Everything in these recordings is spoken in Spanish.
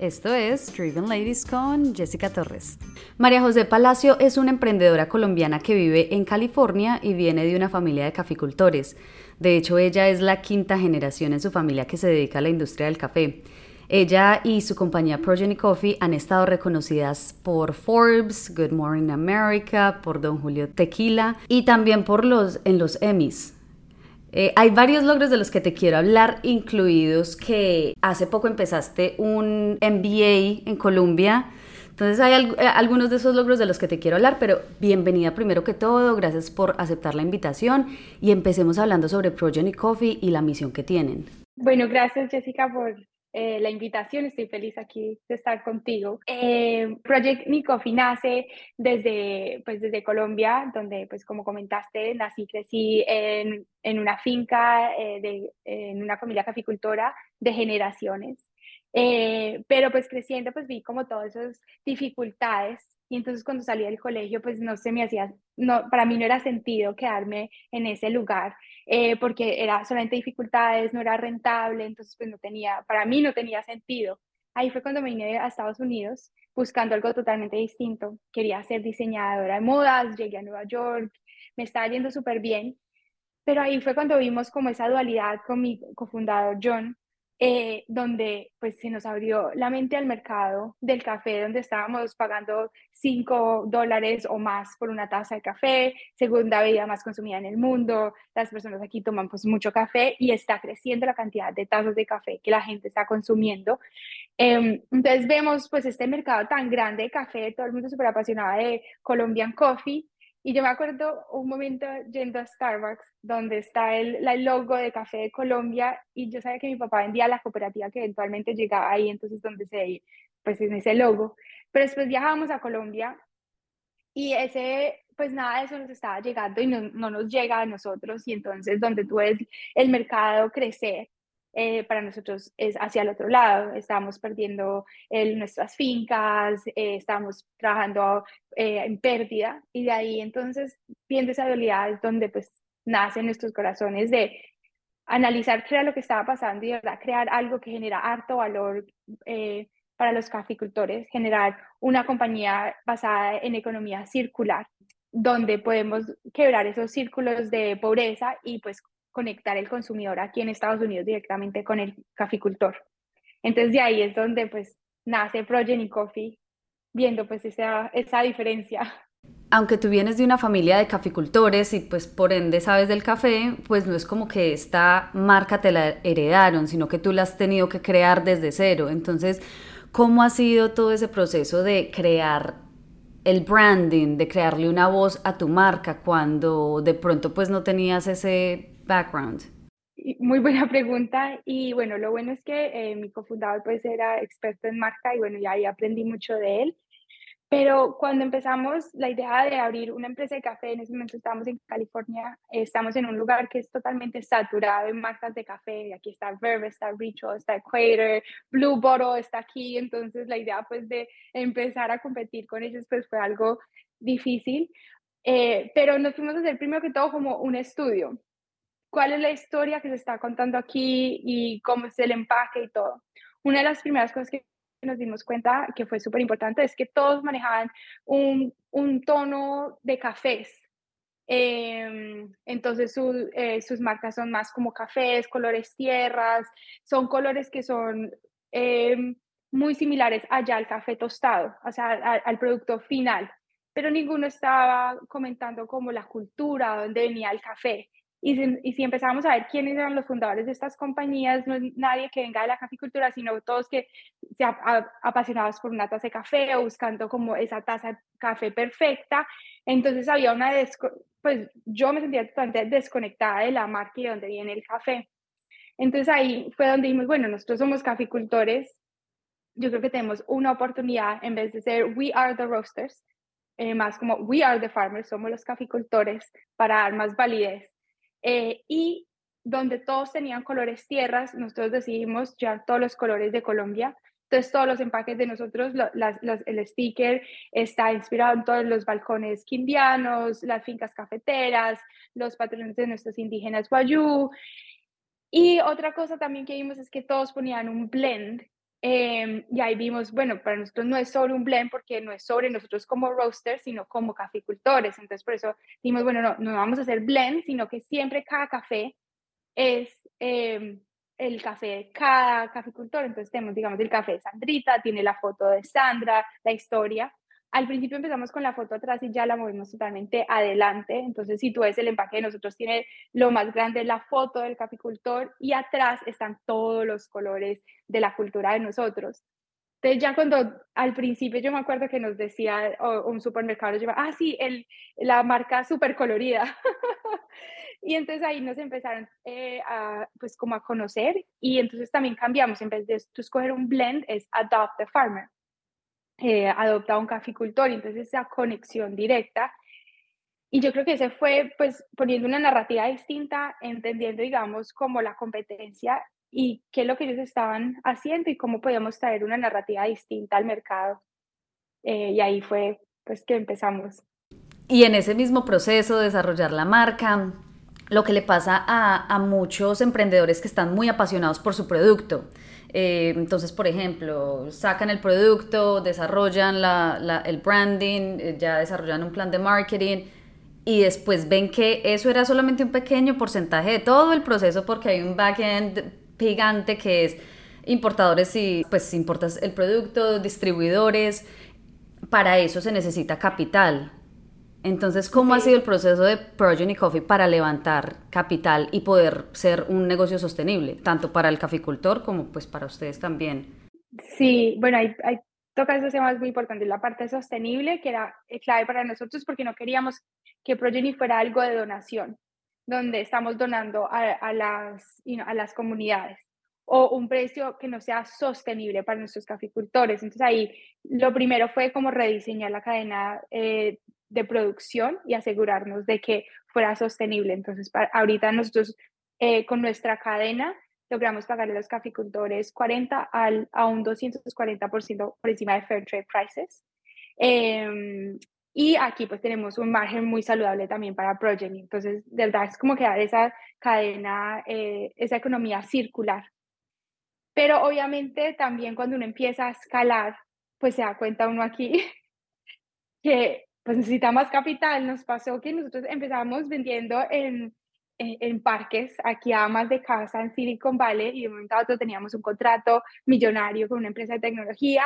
Esto es Driven Ladies con Jessica Torres. María José Palacio es una emprendedora colombiana que vive en California y viene de una familia de caficultores. De hecho, ella es la quinta generación en su familia que se dedica a la industria del café. Ella y su compañía Progeny Coffee han estado reconocidas por Forbes, Good Morning America, por Don Julio Tequila y también por los en los Emmys. Eh, hay varios logros de los que te quiero hablar, incluidos que hace poco empezaste un MBA en Colombia. Entonces hay eh, algunos de esos logros de los que te quiero hablar, pero bienvenida primero que todo, gracias por aceptar la invitación y empecemos hablando sobre Progeny Coffee y la misión que tienen. Bueno, gracias Jessica por eh, la invitación. Estoy feliz aquí de estar contigo. Eh, Project Nicofi nace desde, pues, desde Colombia, donde, pues, como comentaste, nací, crecí en, en una finca, eh, de, en una familia caficultora de generaciones. Pero pues creciendo, pues vi como todas esas dificultades y entonces cuando salí del colegio, pues no se me hacía, no, para mí no era sentido quedarme en ese lugar, eh, porque era solamente dificultades, no era rentable, entonces pues no tenía, para mí no tenía sentido. Ahí fue cuando me vine a Estados Unidos buscando algo totalmente distinto. Quería ser diseñadora de modas, llegué a Nueva York, me estaba yendo súper bien, pero ahí fue cuando vimos como esa dualidad con mi cofundador John, eh, donde pues se nos abrió la mente al mercado del café, donde estábamos pagando 5 dólares o más por una taza de café, segunda bebida más consumida en el mundo, las personas aquí toman pues mucho café y está creciendo la cantidad de tazas de café que la gente está consumiendo. Em, entonces vemos pues este mercado tan grande de café, todo el mundo súper apasionado de Colombian Coffee y yo me acuerdo un momento yendo a Starbucks donde está el, el, logo de Café de Colombia y yo sabía que mi papá vendía la cooperativa que eventualmente llegaba ahí, entonces donde se, pues en ese logo. Pero después viajábamos a Colombia y ese, pues nada de eso nos estaba llegando y no, no nos llega a nosotros y entonces donde tú ves el mercado crecer eh, para nosotros es hacia el otro lado. Estamos perdiendo nuestras fincas, eh, trabajando eh, en pérdida y de ahí entonces viendo esa dualidad es donde pues nacen nuestros corazones de analizar qué era lo que estaba pasando y de verdad crear algo que genera harto valor para los caficultores, generar una compañía basada en economía circular donde podemos quebrar esos círculos de pobreza y pues conectar el consumidor aquí en Estados Unidos directamente con el caficultor. Entonces de ahí es donde pues nace Progeny Coffee, viendo pues esa, esa diferencia. Aunque tú vienes de una familia de caficultores y pues por ende sabes del café, pues no es como que esta marca te la heredaron, sino que tú la has tenido que crear desde cero. Entonces, ¿cómo ha sido todo ese proceso de crear el branding, de crearle una voz a tu marca cuando de pronto pues no tenías ese background? Muy buena pregunta y bueno, lo bueno es que eh, mi cofundador pues era experto en marca y bueno, ya ahí aprendí mucho de él. Pero cuando empezamos la idea de abrir una empresa de café, en ese momento estábamos en California, estamos en un lugar que es totalmente saturado en marcas de café. Aquí está Verve, está Ritual, está Equator, Blue Bottle está aquí. Entonces la idea pues de empezar a competir con ellos pues fue algo difícil. Eh, pero nos fuimos a hacer primero que todo como un estudio cuál es la historia que se está contando aquí y cómo es el empaque y todo. Una de las primeras cosas que nos dimos cuenta que fue súper importante es que todos manejaban un, un tono de cafés. Em, entonces eh, sus marcas son más como cafés, colores tierras, son colores que son em, muy similares allá al café tostado, o sea, al producto final, pero ninguno estaba comentando como la cultura, dónde venía el café. Y si, empezamos a ver quiénes eran los fundadores de estas compañías, no es nadie que venga de la caficultura, sino todos que se apasionados por una taza de café o buscando como esa taza de café perfecta. Entonces había una, pues yo me sentía totalmente desconectada de la marca y de dónde viene el café. Entonces ahí fue donde dijimos, bueno, nosotros somos caficultores, yo creo que tenemos una oportunidad en vez de ser we are the roasters, eh, más como we are the farmers, somos los caficultores para dar más validez eh, y donde todos tenían colores tierras, nosotros decidimos llevar todos los colores de Colombia. Entonces, todos los empaques de nosotros, el sticker está inspirado en todos los balcones quimbianos, las fincas cafeteras, los patrones de nuestros indígenas guayú. Y otra cosa también que vimos es que todos ponían un blend Em, y ahí vimos, bueno, para nosotros no es sobre un blend porque no es sobre nosotros como roasters, sino como caficultores. Entonces, por eso dijimos, bueno, no, no vamos a hacer blend, sino que siempre cada café es em, el café de cada caficultor. Entonces, tenemos, digamos, el café de Sandrita, tiene la foto de Sandra, la historia. Al principio empezamos con la foto atrás y ya la movimos totalmente adelante. Entonces, si tú ves el empaque de nosotros, tiene lo más grande la foto del caficultor y atrás están todos los colores de la cultura de nosotros. Entonces, ya cuando al principio yo me acuerdo que nos decía un supermercado, yo, ah, sí, el, la marca súper colorida. y entonces ahí nos empezaron eh, a, pues como a conocer y entonces también cambiamos, en vez de escoger un blend, es Adopt the Farmer eh, adopta un caficultor, entonces esa conexión directa. Y yo creo que ese fue pues poniendo una narrativa distinta, entendiendo, digamos, como la competencia y qué es lo que ellos estaban haciendo y cómo podíamos traer una narrativa distinta al mercado. Eh, y ahí fue pues que empezamos. Y en ese mismo proceso de desarrollar la marca, lo que le pasa a, a muchos emprendedores que están muy apasionados por su producto eh, entonces, por ejemplo, sacan el producto, desarrollan la, el branding, eh, ya desarrollan un plan de marketing y después ven que eso era solamente un pequeño porcentaje de todo el proceso porque hay un backend gigante que es importadores y pues importas el producto, distribuidores, para eso se necesita capital. Entonces, ¿cómo ha sido el proceso de Progeny Coffee para levantar capital y poder ser un negocio sostenible, tanto para el caficultor como pues para ustedes también? Sí, bueno, hay, hay toca esos temas muy importantes. La parte sostenible, que era clave para nosotros porque no queríamos que Progeny fuera algo de donación, donde estamos donando a, las, a las comunidades o un precio que no sea sostenible para nuestros caficultores. Entonces ahí lo primero fue como rediseñar la cadena eh, de producción y asegurarnos de que fuera sostenible. Entonces, ahorita nosotros eh, con nuestra cadena logramos pagarle a los caficultores 40 al, a un 240% por encima de Fair Trade Prices. Em, y aquí pues tenemos un margen muy saludable también para Progeny. Entonces, de verdad es como crear esa cadena, eh, esa economía circular. Pero obviamente también cuando uno empieza a escalar, pues se da cuenta uno aquí que pues necesita más capital. Nos pasó que nosotros empezamos vendiendo en, en, parques, aquí a más de casa en Silicon Valley, y de momento a otro teníamos un contrato millonario con una empresa de tecnología,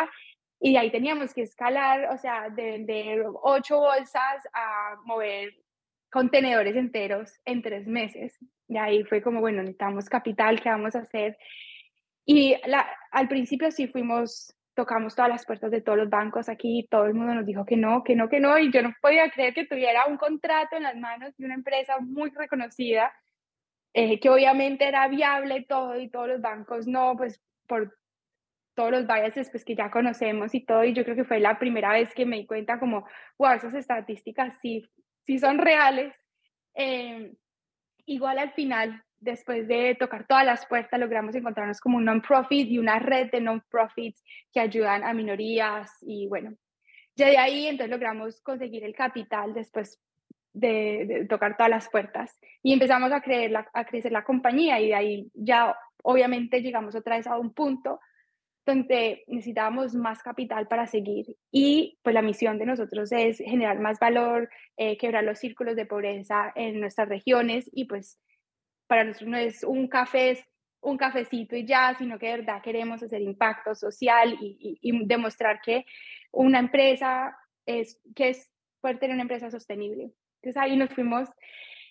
y de ahí teníamos que escalar, o sea, de vender ocho bolsas a mover contenedores enteros en tres meses. Y ahí fue como, bueno, necesitamos capital, ¿qué vamos a hacer? Y la, al principio sí fuimos tocamos todas las puertas de todos los bancos aquí, todo el mundo nos dijo que no, que no, que no, y yo no podía creer que tuviera un contrato en las manos de una empresa muy reconocida, eh, que obviamente era viable todo, y todos los bancos no, pues por todos los biases pues, que ya conocemos y todo, y yo creo que fue la primera vez que me di cuenta como, wow, esas estadísticas sí, sí son reales. Eh, igual al final después de tocar todas las puertas, logramos encontrarnos como un non-profit y una red de non-profits que ayudan a minorías y bueno, ya de ahí entonces logramos conseguir el capital después de, tocar todas las puertas y empezamos a, creer a crecer la compañía y de ahí ya obviamente llegamos otra vez a un punto donde necesitábamos más capital para seguir y pues la misión de nosotros es generar más valor, eh, quebrar los círculos de pobreza en nuestras regiones y pues para nosotros no es un café, un cafecito y ya, sino que de verdad queremos hacer impacto social y, demostrar que una empresa es, que es poder tener una empresa sostenible. Entonces ahí nos fuimos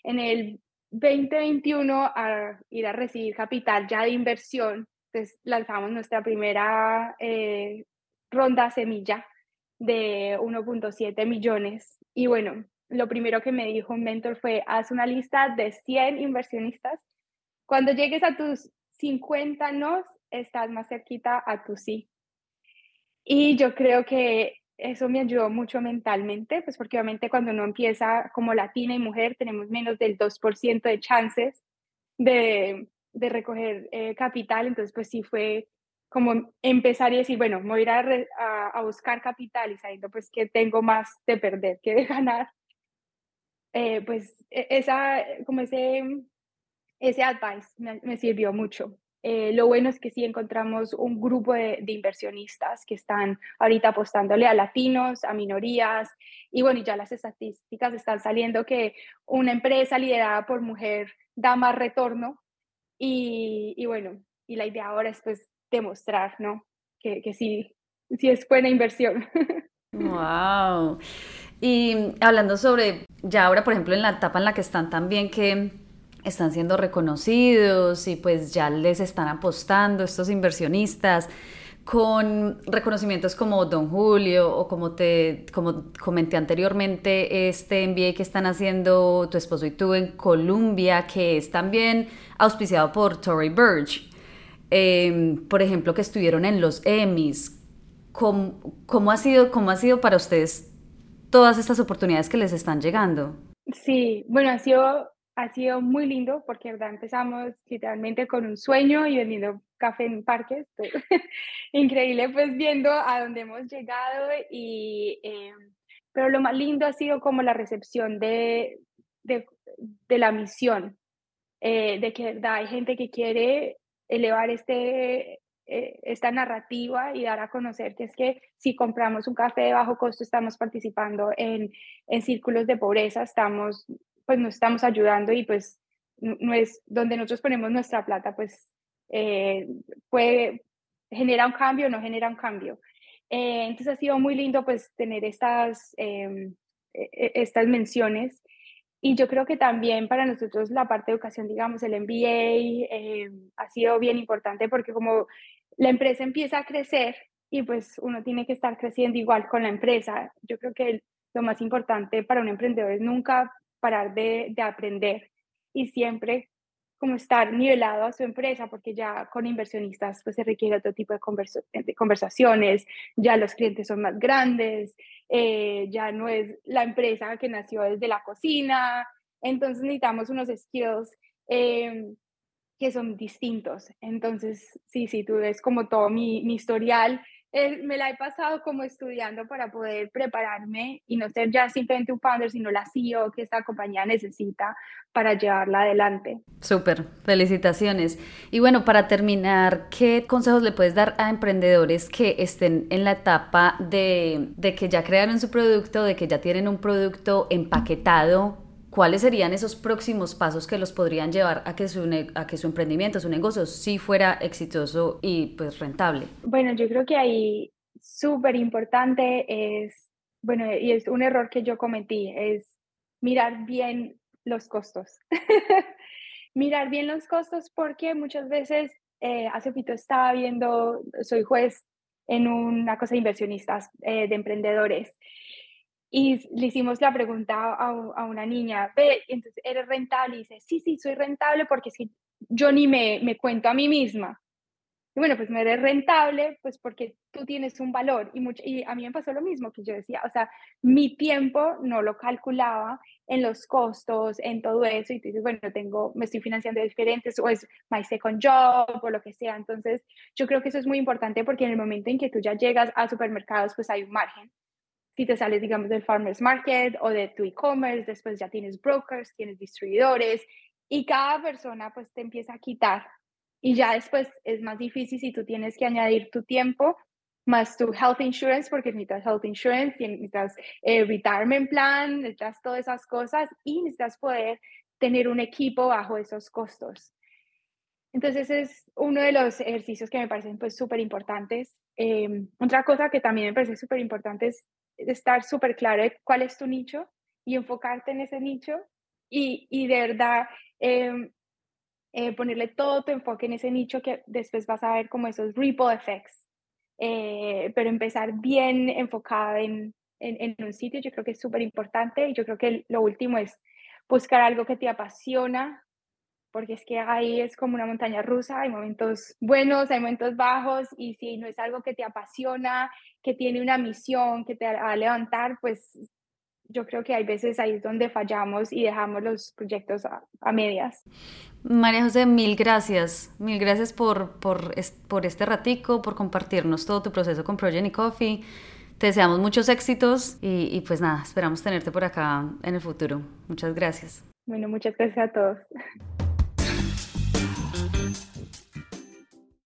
en el 2021 a ir a recibir capital ya de inversión. Entonces lanzamos nuestra primera eh, ronda semilla de 1.7 millones. Y bueno, lo primero que me dijo un mentor fue, haz una lista de 100 inversionistas. Cuando llegues a tus 50 no, estás más cerquita a tu sí. Y yo creo que eso me ayudó mucho mentalmente, pues porque obviamente cuando uno empieza como latina y mujer tenemos menos del 2% de chances de, de recoger eh, capital, entonces pues sí fue como empezar y decir, bueno, voy a ir a, a, buscar capital y sabiendo pues que tengo más de perder que de ganar. Eh, pues e, esa, como ese, ese advice me, me, sirvió mucho. Eh, lo bueno es que sí encontramos un grupo de, inversionistas que están ahorita apostándole a latinos, a minorías, y bueno, ya las estadísticas están saliendo que una empresa liderada por mujer da más retorno, y, y bueno, y la idea ahora es pues demostrar, ¿no? Que, que sí, sí es buena inversión. ¡Wow! Y hablando sobre, ya ahora, por ejemplo, en la etapa en la que están también, que están siendo reconocidos y pues ya les están apostando estos inversionistas con reconocimientos como Don Julio o como te como comenté anteriormente este MBA que están haciendo tu esposo y tú en Colombia que es también auspiciado por Tory Burch. Em, por ejemplo que estuvieron en los Emmys. ¿Cómo, ¿Cómo, ha sido, ¿Cómo ha sido para ustedes todas estas oportunidades que les están llegando? Sí, bueno, ha sido ha sido muy lindo porque verdad empezamos literalmente con un sueño y vendiendo café en parques. Increíble pues viendo a dónde hemos llegado y eh, pero lo más lindo ha sido como la recepción de, de, de la misión, eh, de que verdad hay gente que quiere elevar este, eh, esta narrativa y dar a conocer que es que si compramos un café de bajo costo estamos participando en, en círculos de pobreza, estamos pues nos estamos ayudando y pues no es donde nosotros ponemos nuestra plata, pues eh, puede, genera un cambio o no genera un cambio. Eh, entonces ha sido muy lindo pues tener estas, em, e, e, estas menciones y yo creo que también para nosotros la parte de educación, digamos, el MBA em, ha sido bien importante porque como la empresa empieza a crecer y pues uno tiene que estar creciendo igual con la empresa, yo creo que lo más importante para un emprendedor es nunca parar de, aprender y siempre como estar nivelado a su empresa, porque ya con inversionistas pues se requiere otro tipo de, conversaciones, ya los clientes son más grandes, eh, ya no es la empresa que nació desde la cocina, entonces necesitamos unos skills em, que son distintos. Entonces, sí, sí, tú ves como todo mi, mi historial me la he pasado como estudiando para poder prepararme y no ser ya simplemente un founder, sino la CEO que esta compañía necesita para llevarla adelante. Súper, felicitaciones. Y bueno, para terminar, ¿qué consejos le puedes dar a emprendedores que estén en la etapa de, de que ya crearon su producto, de que ya tienen un producto empaquetado ¿cuáles serían esos próximos pasos que los podrían llevar a que su, a que su emprendimiento, su negocio sí fuera exitoso y pues rentable? Bueno, yo creo que ahí súper importante es, bueno, y es un error que yo cometí, es mirar bien los costos. mirar bien los costos porque muchas veces, eh, hace poquito estaba viendo, soy juez en una cosa de inversionistas, eh, de emprendedores, y le hicimos la pregunta a, a, una niña, ve, entonces, ¿eres rentable? Y dice, sí, sí, soy rentable porque si yo ni me, me cuento a mí misma. Y bueno, pues no eres rentable, pues porque tú tienes un valor. Y, mucho, y a mí me pasó lo mismo que yo decía, o sea, mi tiempo no lo calculaba en los costos, en todo eso. Y tú dices, bueno, tengo, me estoy financiando diferentes, o es my second job, o lo que sea. Entonces, yo creo que eso es muy importante porque en el momento en que tú ya llegas a supermercados, pues hay un margen si te sales, digamos, del farmers market o de tu e-commerce, después ya tienes brokers, tienes distribuidores y cada persona pues te empieza a quitar. Y ya después es más difícil si tú tienes que añadir tu tiempo más tu health insurance, porque necesitas health insurance, necesitas eh, retirement plan, necesitas todas esas cosas y necesitas poder tener un equipo bajo esos costos. Entonces es uno de los ejercicios que me parecen pues súper importantes. Em, otra cosa que también me parece súper importante es estar súper claro de cuál es tu nicho y enfocarte en ese nicho y, y de verdad em, eh, ponerle todo tu enfoque en ese nicho que después vas a ver como esos ripple effects. Eh, pero empezar bien enfocada en, en, en, un sitio yo creo que es súper importante y yo creo que lo último es buscar algo que te apasiona porque es que ahí es como una montaña rusa, hay momentos buenos, hay momentos bajos, y si no es algo que te apasiona, que tiene una misión, que te va a levantar, pues yo creo que hay veces ahí es donde fallamos y dejamos los proyectos a, medias. María José, mil gracias, mil gracias por, por, por este ratico, por compartirnos todo tu proceso con Project Coffee. Te deseamos muchos éxitos y, y pues nada, esperamos tenerte por acá en el futuro. Muchas gracias. Bueno, muchas gracias a todos.